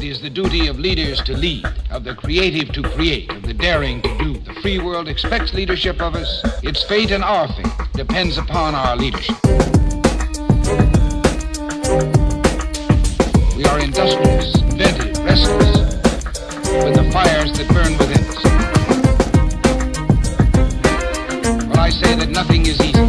It is the duty of leaders to lead, of the creative to create, of the daring to do. The free world expects leadership of us. Its fate and our fate depends upon our leadership. We are industrious, inventive, restless, with the fires that burn within us. But I say that nothing is easy,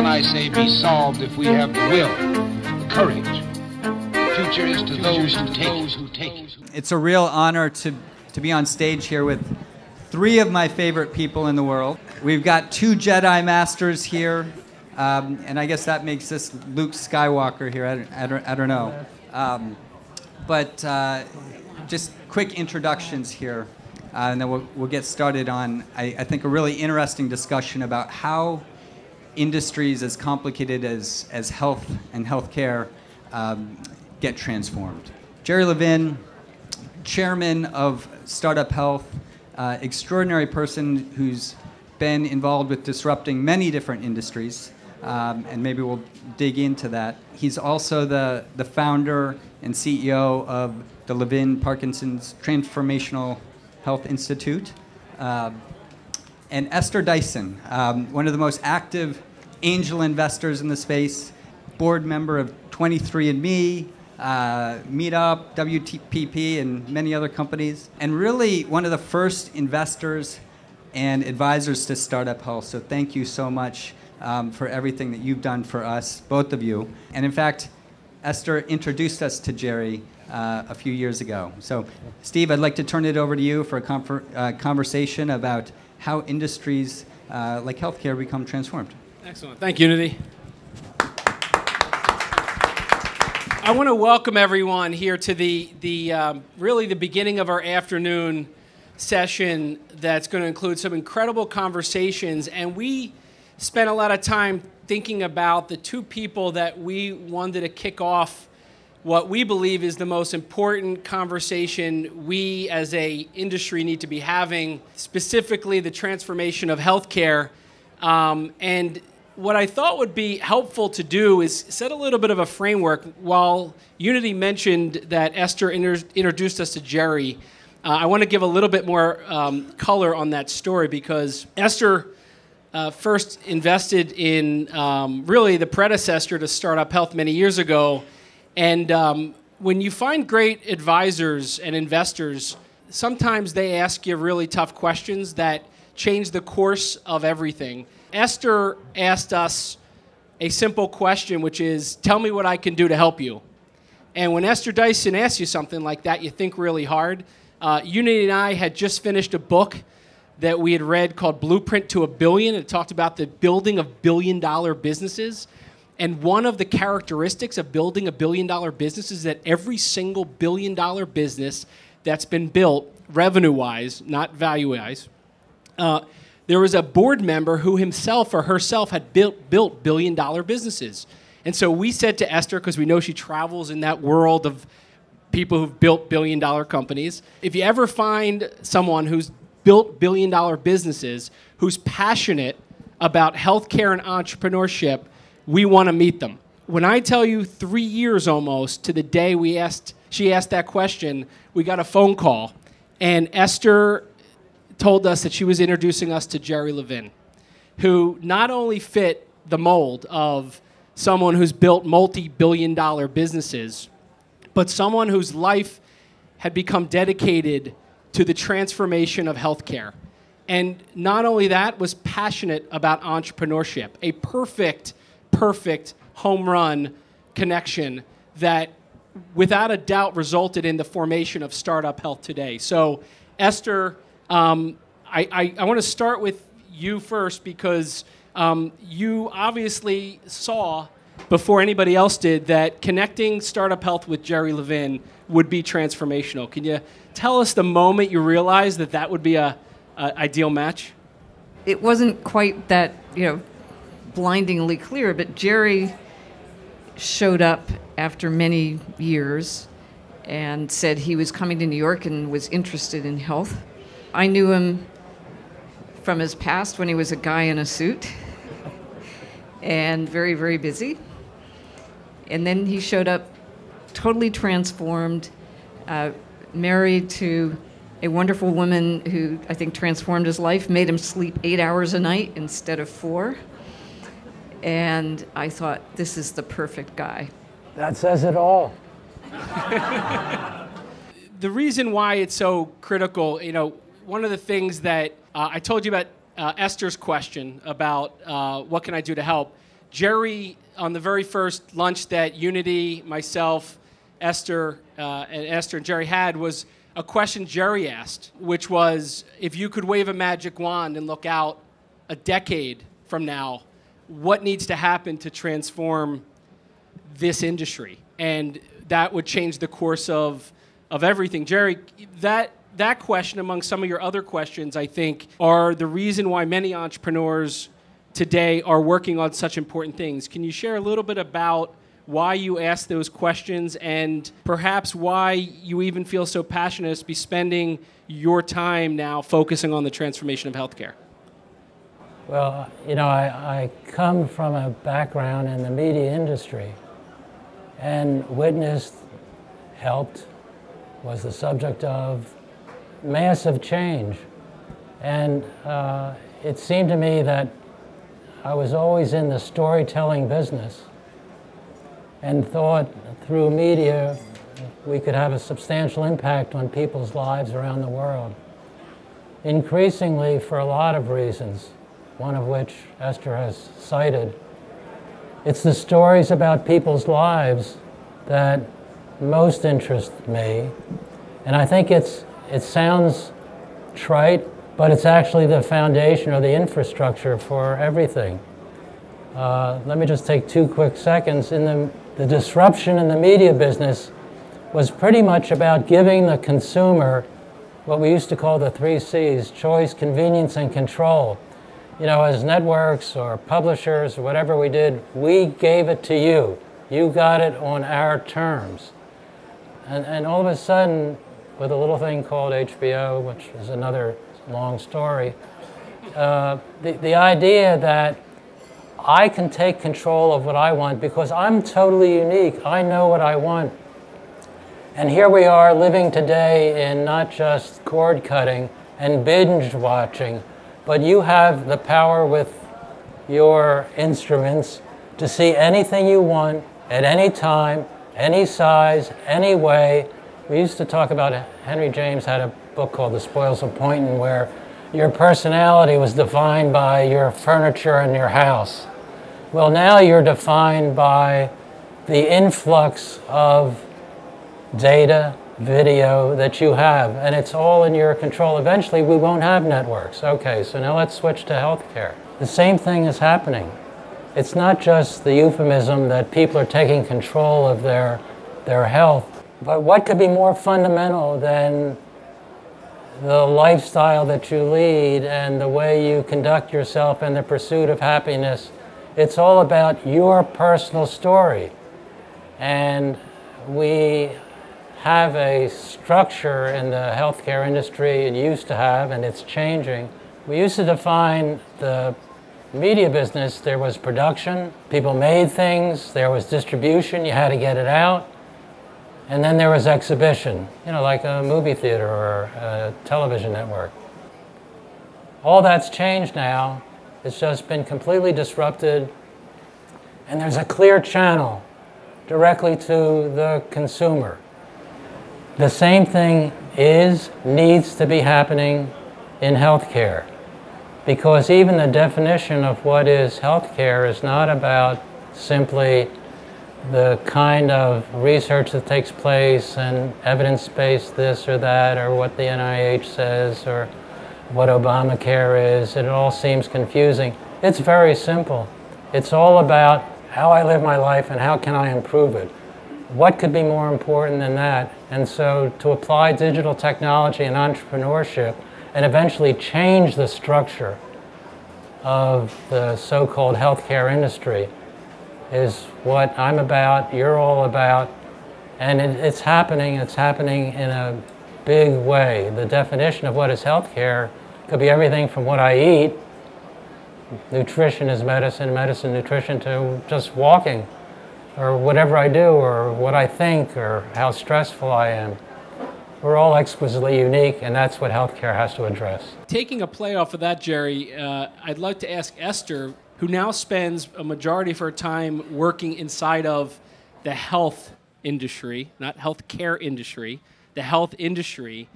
can I say be solved if we have the will, the courage. The future is to those who take those who take it. It's a real honor to, to be on stage here with three of my favorite people in the world. We've got two Jedi Masters here, um, and I guess that makes this Luke Skywalker here. I don't, I don't, I don't know. Um, but uh, just quick introductions here, uh, and then we'll, we'll get started on, I, I think, a really interesting discussion about how industries as complicated as, as health and healthcare um, get transformed. Jerry Levin, chairman of Startup Health, uh, extraordinary person who's been involved with disrupting many different industries, um, and maybe we'll dig into that. He's also the, the founder and CEO of the Levin Parkinson's Transformational Health Institute. Uh, and Esther Dyson, um, one of the most active angel investors in the space, board member of 23andMe, uh, Meetup, WTPP, and many other companies, and really one of the first investors and advisors to Startup Health. So thank you so much um, for everything that you've done for us, both of you. And in fact, Esther introduced us to Jerry uh, a few years ago. So, Steve, I'd like to turn it over to you for a uh, conversation about how industries uh, like healthcare become transformed. Excellent. Thank you, Unity. I want to welcome everyone here to the, the um, really the beginning of our afternoon session that's going to include some incredible conversations. And we spent a lot of time thinking about the two people that we wanted to kick off what we believe is the most important conversation we as a industry need to be having, specifically the transformation of healthcare. Um, and what I thought would be helpful to do is set a little bit of a framework. While Unity mentioned that Esther inter- introduced us to Jerry, uh, I want to give a little bit more um, color on that story because Esther uh, first invested in um, really the predecessor to Startup Health many years ago. And um, when you find great advisors and investors, sometimes they ask you really tough questions that change the course of everything. Esther asked us a simple question, which is Tell me what I can do to help you. And when Esther Dyson asks you something like that, you think really hard. Uh, Unity and I had just finished a book that we had read called Blueprint to a Billion. It talked about the building of billion dollar businesses. And one of the characteristics of building a billion dollar business is that every single billion dollar business that's been built, revenue wise, not value wise, uh, there was a board member who himself or herself had built, built billion dollar businesses. And so we said to Esther, because we know she travels in that world of people who've built billion dollar companies, if you ever find someone who's built billion dollar businesses, who's passionate about healthcare and entrepreneurship, we want to meet them. When I tell you three years almost to the day we asked, she asked that question, we got a phone call. And Esther told us that she was introducing us to Jerry Levin, who not only fit the mold of someone who's built multi billion dollar businesses, but someone whose life had become dedicated to the transformation of healthcare. And not only that, was passionate about entrepreneurship. A perfect, perfect home run connection that without a doubt resulted in the formation of Startup Health today. So, Esther, um, I, I, I want to start with you first because um, you obviously saw before anybody else did that connecting Startup Health with Jerry Levin would be transformational. Can you tell us the moment you realized that that would be a, a ideal match? It wasn't quite that you know blindingly clear, but Jerry showed up after many years and said he was coming to New York and was interested in health. I knew him from his past when he was a guy in a suit. and very, very busy. And then he showed up totally transformed, uh, married to a wonderful woman who I think transformed his life, made him sleep eight hours a night instead of four. And I thought, this is the perfect guy. That says it all. the reason why it's so critical, you know, one of the things that uh, I told you about uh, Esther's question about uh, what can I do to help. Jerry, on the very first lunch that Unity, myself, Esther, uh, and Esther and Jerry had was a question Jerry asked, which was if you could wave a magic wand and look out a decade from now, what needs to happen to transform this industry? And that would change the course of, of everything. Jerry, that, that question, among some of your other questions, I think, are the reason why many entrepreneurs today are working on such important things. Can you share a little bit about why you ask those questions and perhaps why you even feel so passionate to be spending your time now focusing on the transformation of healthcare? Well, you know, I, I come from a background in the media industry and witnessed, helped, was the subject of massive change. And uh, it seemed to me that I was always in the storytelling business and thought through media we could have a substantial impact on people's lives around the world. Increasingly, for a lot of reasons, one of which Esther has cited, it's the stories about people's lives that most interest me. And I think it's, it sounds trite, but it's actually the foundation or the infrastructure for everything. Uh, let me just take two quick seconds. In the the disruption in the media business was pretty much about giving the consumer what we used to call the three C's choice, convenience, and control. You know, as networks or publishers or whatever we did, we gave it to you. You got it on our terms. And, and all of a sudden, with a little thing called HBO, which is another long story, uh, the, the idea that I can take control of what I want because I'm totally unique. I know what I want. And here we are living today in not just cord cutting and binge watching, but you have the power with your instruments to see anything you want at any time, any size, any way. We used to talk about Henry James had a book called The Spoils of Poynton where your personality was defined by your furniture in your house. Well, now you're defined by the influx of data, video that you have, and it's all in your control. Eventually, we won't have networks. Okay, so now let's switch to healthcare. The same thing is happening. It's not just the euphemism that people are taking control of their, their health, but what could be more fundamental than the lifestyle that you lead and the way you conduct yourself in the pursuit of happiness it's all about your personal story. And we have a structure in the healthcare industry, it used to have, and it's changing. We used to define the media business there was production, people made things, there was distribution, you had to get it out, and then there was exhibition, you know, like a movie theater or a television network. All that's changed now. It's just been completely disrupted, and there's a clear channel directly to the consumer. The same thing is, needs to be happening in healthcare. Because even the definition of what is healthcare is not about simply the kind of research that takes place and evidence based this or that, or what the NIH says, or what Obamacare is. It all seems confusing. It's very simple. It's all about how I live my life and how can I improve it. What could be more important than that? And so to apply digital technology and entrepreneurship and eventually change the structure of the so-called healthcare industry is what I'm about, you're all about, and it, it's happening, it's happening in a big way. The definition of what is healthcare could be everything from what I eat nutrition is medicine, medicine, nutrition, to just walking or whatever I do or what I think or how stressful I am. We're all exquisitely unique, and that's what healthcare has to address. Taking a play off of that, Jerry, uh, I'd like to ask Esther, who now spends a majority of her time working inside of the health industry, not healthcare industry, the health industry.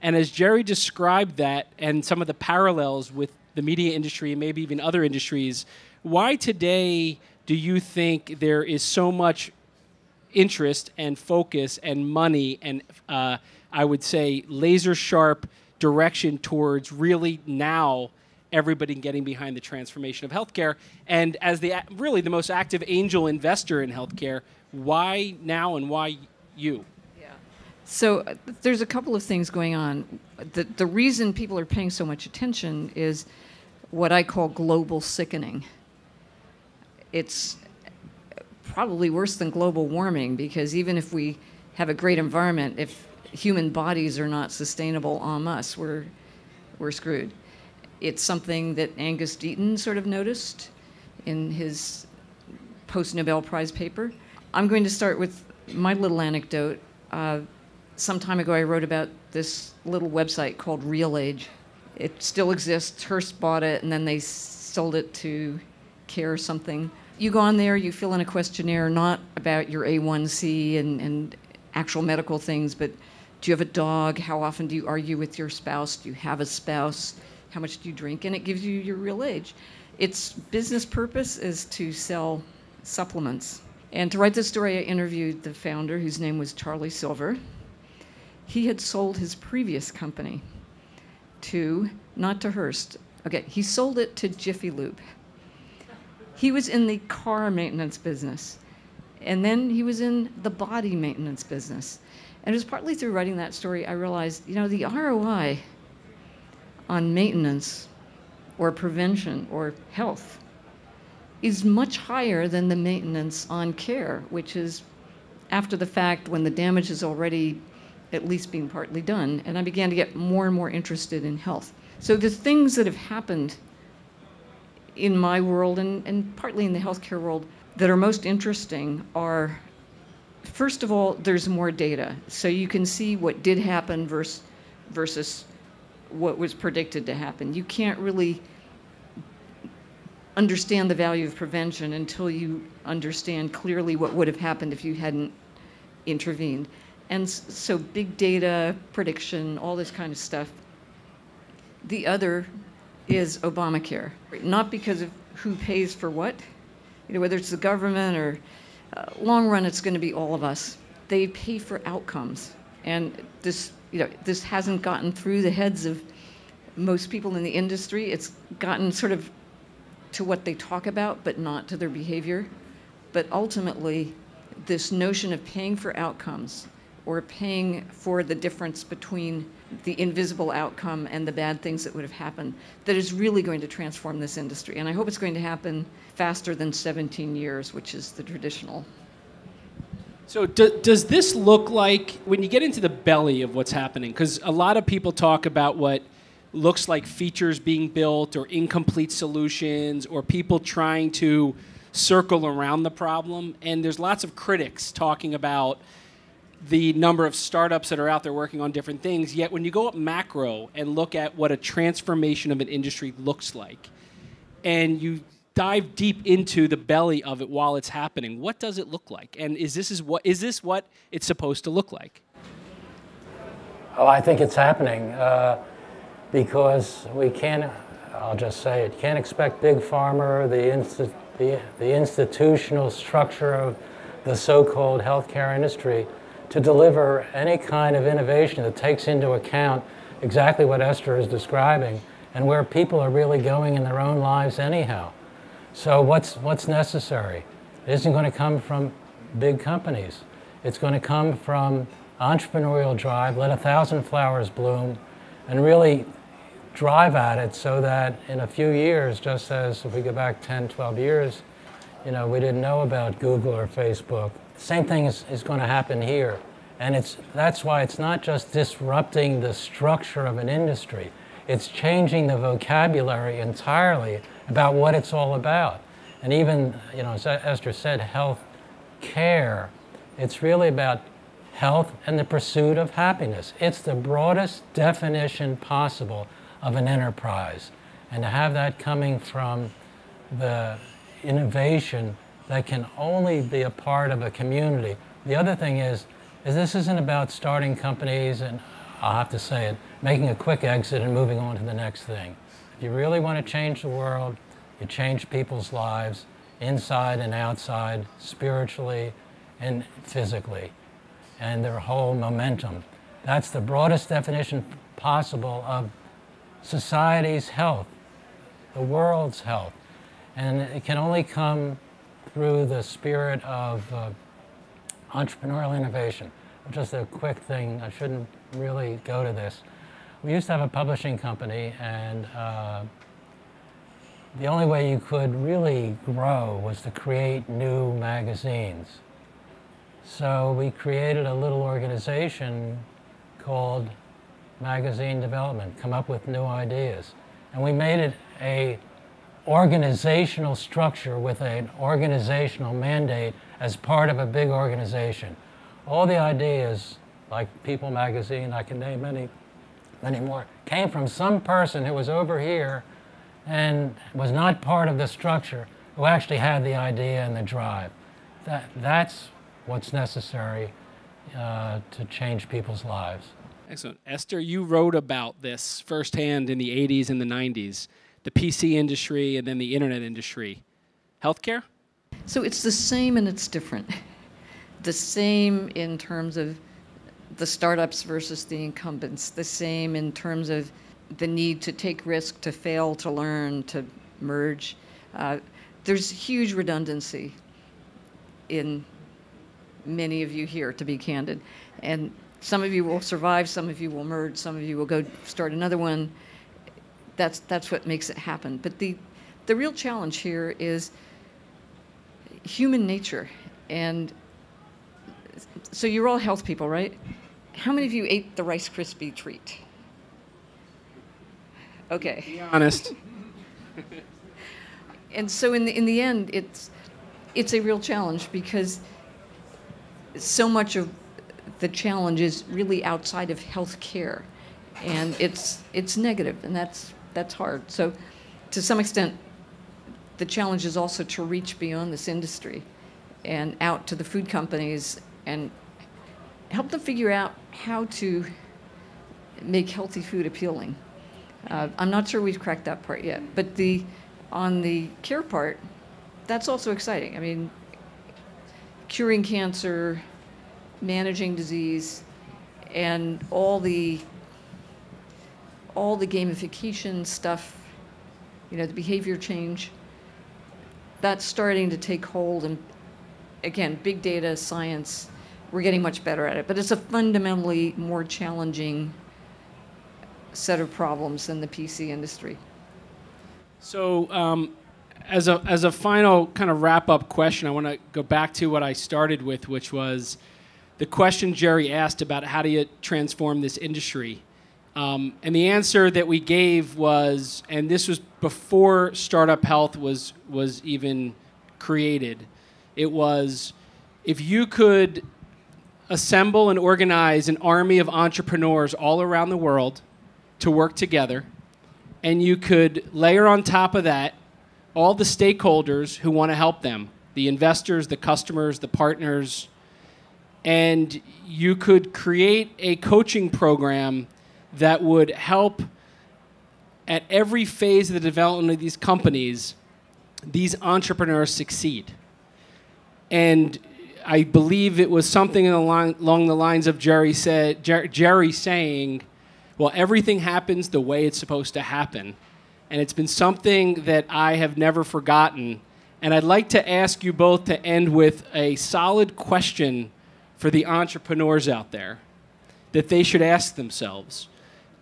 And as Jerry described that and some of the parallels with the media industry and maybe even other industries, why today do you think there is so much interest and focus and money and uh, I would say, laser sharp direction towards really now everybody getting behind the transformation of healthcare. And as the really the most active angel investor in healthcare, why now and why you? Yeah. So uh, there's a couple of things going on. The, the reason people are paying so much attention is what I call global sickening. It's probably worse than global warming because even if we have a great environment, if human bodies are not sustainable on us, we're, we're screwed. It's something that Angus Deaton sort of noticed in his post Nobel Prize paper. I'm going to start with my little anecdote. Uh, some time ago, I wrote about this little website called Real Age. It still exists. Hearst bought it, and then they sold it to Care something. You go on there, you fill in a questionnaire, not about your A1C and, and actual medical things, but do you have a dog? How often do you argue with your spouse? Do you have a spouse? How much do you drink? And it gives you your real age. Its business purpose is to sell supplements. And to write this story, I interviewed the founder, whose name was Charlie Silver. He had sold his previous company to, not to Hearst, okay, he sold it to Jiffy Lube. He was in the car maintenance business. And then he was in the body maintenance business. And it was partly through writing that story I realized, you know, the ROI on maintenance or prevention or health is much higher than the maintenance on care, which is after the fact when the damage is already at least being partly done. And I began to get more and more interested in health. So the things that have happened in my world and, and partly in the healthcare world that are most interesting are first of all, there's more data. So you can see what did happen versus, versus what was predicted to happen. You can't really understand the value of prevention until you understand clearly what would have happened if you hadn't intervened. And so big data, prediction, all this kind of stuff. The other is Obamacare, not because of who pays for what, you know, whether it's the government or uh, long run, it's going to be all of us. They pay for outcomes, and this, you know, this hasn't gotten through the heads of most people in the industry. It's gotten sort of to what they talk about, but not to their behavior. But ultimately, this notion of paying for outcomes or paying for the difference between the invisible outcome and the bad things that would have happened that is really going to transform this industry. And I hope it's going to happen faster than 17 years, which is the traditional. So, do, does this look like when you get into the belly of what's happening? Because a lot of people talk about what looks like features being built or incomplete solutions or people trying to circle around the problem. And there's lots of critics talking about the number of startups that are out there working on different things. Yet, when you go up macro and look at what a transformation of an industry looks like, and you dive deep into the belly of it while it's happening, what does it look like? And is this is what is this what it's supposed to look like? Oh, I think it's happening uh, because we can't. I'll just say it. Can't expect big pharma, the, insti- the, the institutional structure of the so-called healthcare industry to deliver any kind of innovation that takes into account exactly what Esther is describing and where people are really going in their own lives anyhow. So what's, what's necessary? It isn't going to come from big companies. It's going to come from entrepreneurial drive, let a thousand flowers bloom, and really drive at it so that in a few years, just as if we go back 10, 12 years, you know, we didn't know about Google or Facebook, same thing is, is going to happen here. And it's, that's why it's not just disrupting the structure of an industry, It's changing the vocabulary entirely about what it's all about. And even, you know, as Esther said, health care, it's really about health and the pursuit of happiness. It's the broadest definition possible of an enterprise. And to have that coming from the innovation that can only be a part of a community. The other thing is, is this isn't about starting companies and I'll have to say it, making a quick exit and moving on to the next thing. If you really want to change the world, you change people's lives inside and outside, spiritually and physically, and their whole momentum. That's the broadest definition possible of society's health, the world's health. And it can only come through the spirit of uh, entrepreneurial innovation. Just a quick thing, I shouldn't really go to this. We used to have a publishing company, and uh, the only way you could really grow was to create new magazines. So we created a little organization called Magazine Development, come up with new ideas. And we made it a organizational structure with an organizational mandate as part of a big organization. All the ideas, like People magazine, I can name many, many more, came from some person who was over here and was not part of the structure, who actually had the idea and the drive. That, that's what's necessary uh, to change people's lives. Excellent. Esther, you wrote about this firsthand in the 80s and the 90s the PC industry and then the internet industry. Healthcare? So it's the same and it's different. The same in terms of the startups versus the incumbents, the same in terms of the need to take risk, to fail, to learn, to merge. Uh, there's huge redundancy in many of you here, to be candid. And some of you will survive, some of you will merge, some of you will go start another one that's that's what makes it happen. But the the real challenge here is human nature, and so you're all health people, right? How many of you ate the Rice Krispie treat? Okay. Be honest. and so in the in the end, it's it's a real challenge because so much of the challenge is really outside of health care and it's it's negative and that's that's hard. So, to some extent, the challenge is also to reach beyond this industry and out to the food companies and help them figure out how to make healthy food appealing. Uh, I'm not sure we've cracked that part yet, but the on the care part, that's also exciting. I mean, curing cancer, managing disease, and all the all the gamification stuff, you know, the behavior change, that's starting to take hold. And again, big data, science, we're getting much better at it. But it's a fundamentally more challenging set of problems than the PC industry. So, um, as a as a final kind of wrap up question, I want to go back to what I started with, which was the question Jerry asked about how do you transform this industry. Um, and the answer that we gave was, and this was before Startup Health was, was even created, it was if you could assemble and organize an army of entrepreneurs all around the world to work together, and you could layer on top of that all the stakeholders who want to help them the investors, the customers, the partners and you could create a coaching program that would help at every phase of the development of these companies, these entrepreneurs succeed. And I believe it was something line, along the lines of Jerry said Jer- Jerry saying, "Well, everything happens the way it's supposed to happen," and it's been something that I have never forgotten. And I'd like to ask you both to end with a solid question for the entrepreneurs out there that they should ask themselves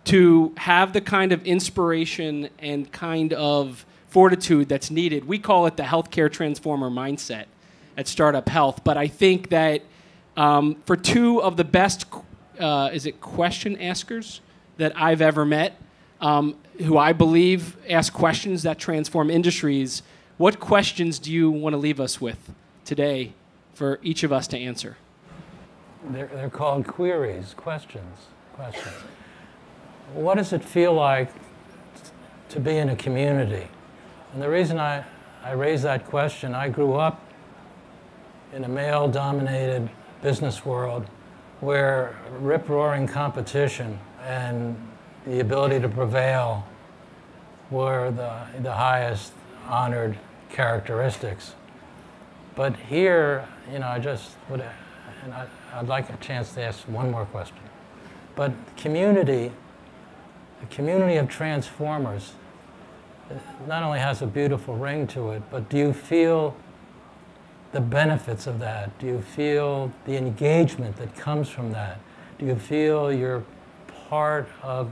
to have the kind of inspiration and kind of fortitude that's needed. We call it the healthcare transformer mindset at Startup Health. But I think that um, for two of the best, uh, is it question askers that I've ever met, um, who I believe ask questions that transform industries. What questions do you want to leave us with today for each of us to answer? They're, they're called queries, questions, questions. What does it feel like to be in a community? And the reason I, I raise that question, I grew up in a male dominated business world where rip roaring competition and the ability to prevail were the, the highest honored characteristics. But here, you know, I just would, and I, I'd like a chance to ask one more question. But community, the community of transformers, uh, not only has a beautiful ring to it, but do you feel the benefits of that? Do you feel the engagement that comes from that? Do you feel you're part of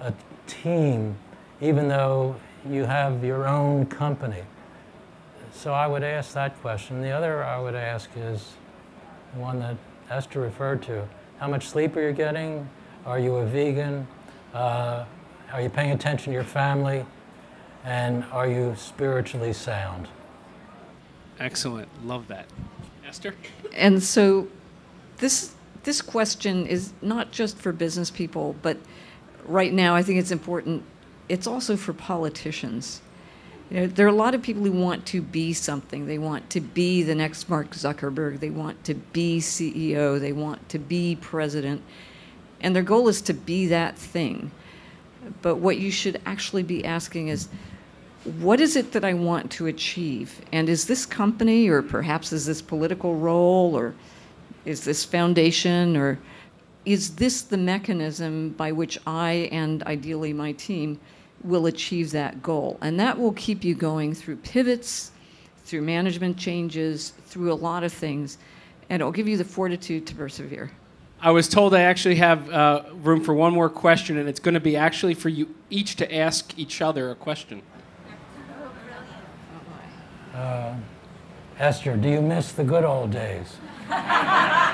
a team, even though you have your own company? So I would ask that question. The other I would ask is the one that Esther referred to. How much sleep are you getting? Are you a vegan? Uh, are you paying attention to your family? And are you spiritually sound? Excellent. Love that. Esther? And so this this question is not just for business people, but right now I think it's important. It's also for politicians. You know, there are a lot of people who want to be something. They want to be the next Mark Zuckerberg. They want to be CEO. They want to be president. And their goal is to be that thing. But what you should actually be asking is, what is it that I want to achieve? And is this company, or perhaps is this political role, or is this foundation, or is this the mechanism by which I and ideally my team will achieve that goal? And that will keep you going through pivots, through management changes, through a lot of things, and it'll give you the fortitude to persevere. I was told I actually have uh, room for one more question, and it's going to be actually for you each to ask each other a question. Uh, Esther, do you miss the good old days?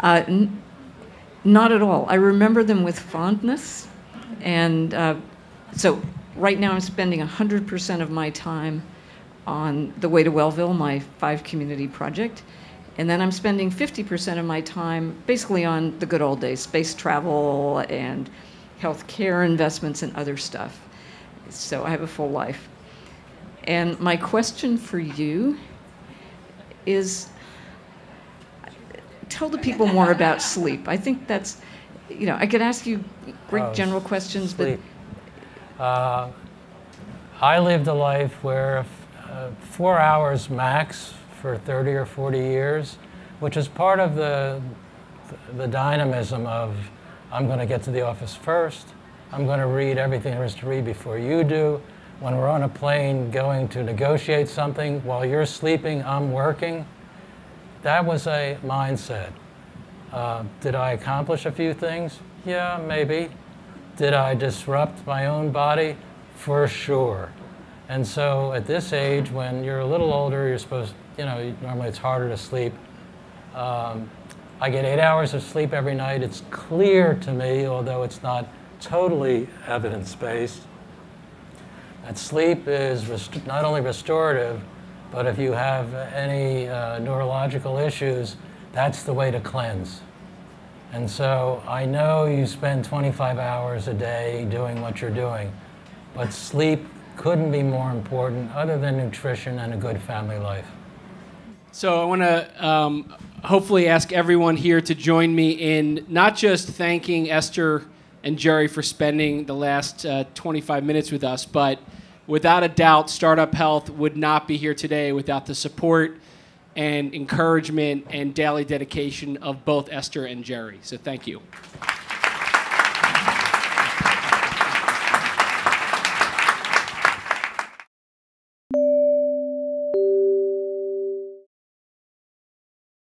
Uh, n- not at all. I remember them with fondness. And uh, so right now I'm spending 100% of my time on the Way to Wellville, my five community project. And then I'm spending 50% of my time basically on the good old days, space travel and healthcare investments and other stuff. So I have a full life. And my question for you is tell the people more about sleep. I think that's, you know, I could ask you great Oh, general questions, Sleep. Uh, I lived a life where uh, four hours max for 30 or 40 years, which is part of the, the dynamism of I'm going to get to the office first. I'm going to read everything there is to read before you do. When we're on a plane going to negotiate something while you're sleeping, I'm working. That was a mindset. Uh, did I accomplish a few things? Yeah, maybe. Did I disrupt my own body? For sure. And so at this age, when you're a little older, you're supposed, you know, normally it's harder to sleep. Um, I get eight hours of sleep every night. It's clear to me, although it's not totally evidence based, that sleep is not only restorative, but if you have any uh, neurological issues, that's the way to cleanse. And so I know you spend 25 hours a day doing what you're doing, but sleep couldn't be more important other than nutrition and a good family life. So I want to um, hopefully ask everyone here to join me in not just thanking Esther and Jerry for spending the last uh, 25 minutes with us, but without a doubt, Startup Health would not be here today without the support and encouragement and daily dedication of both Esther and Jerry. So thank you.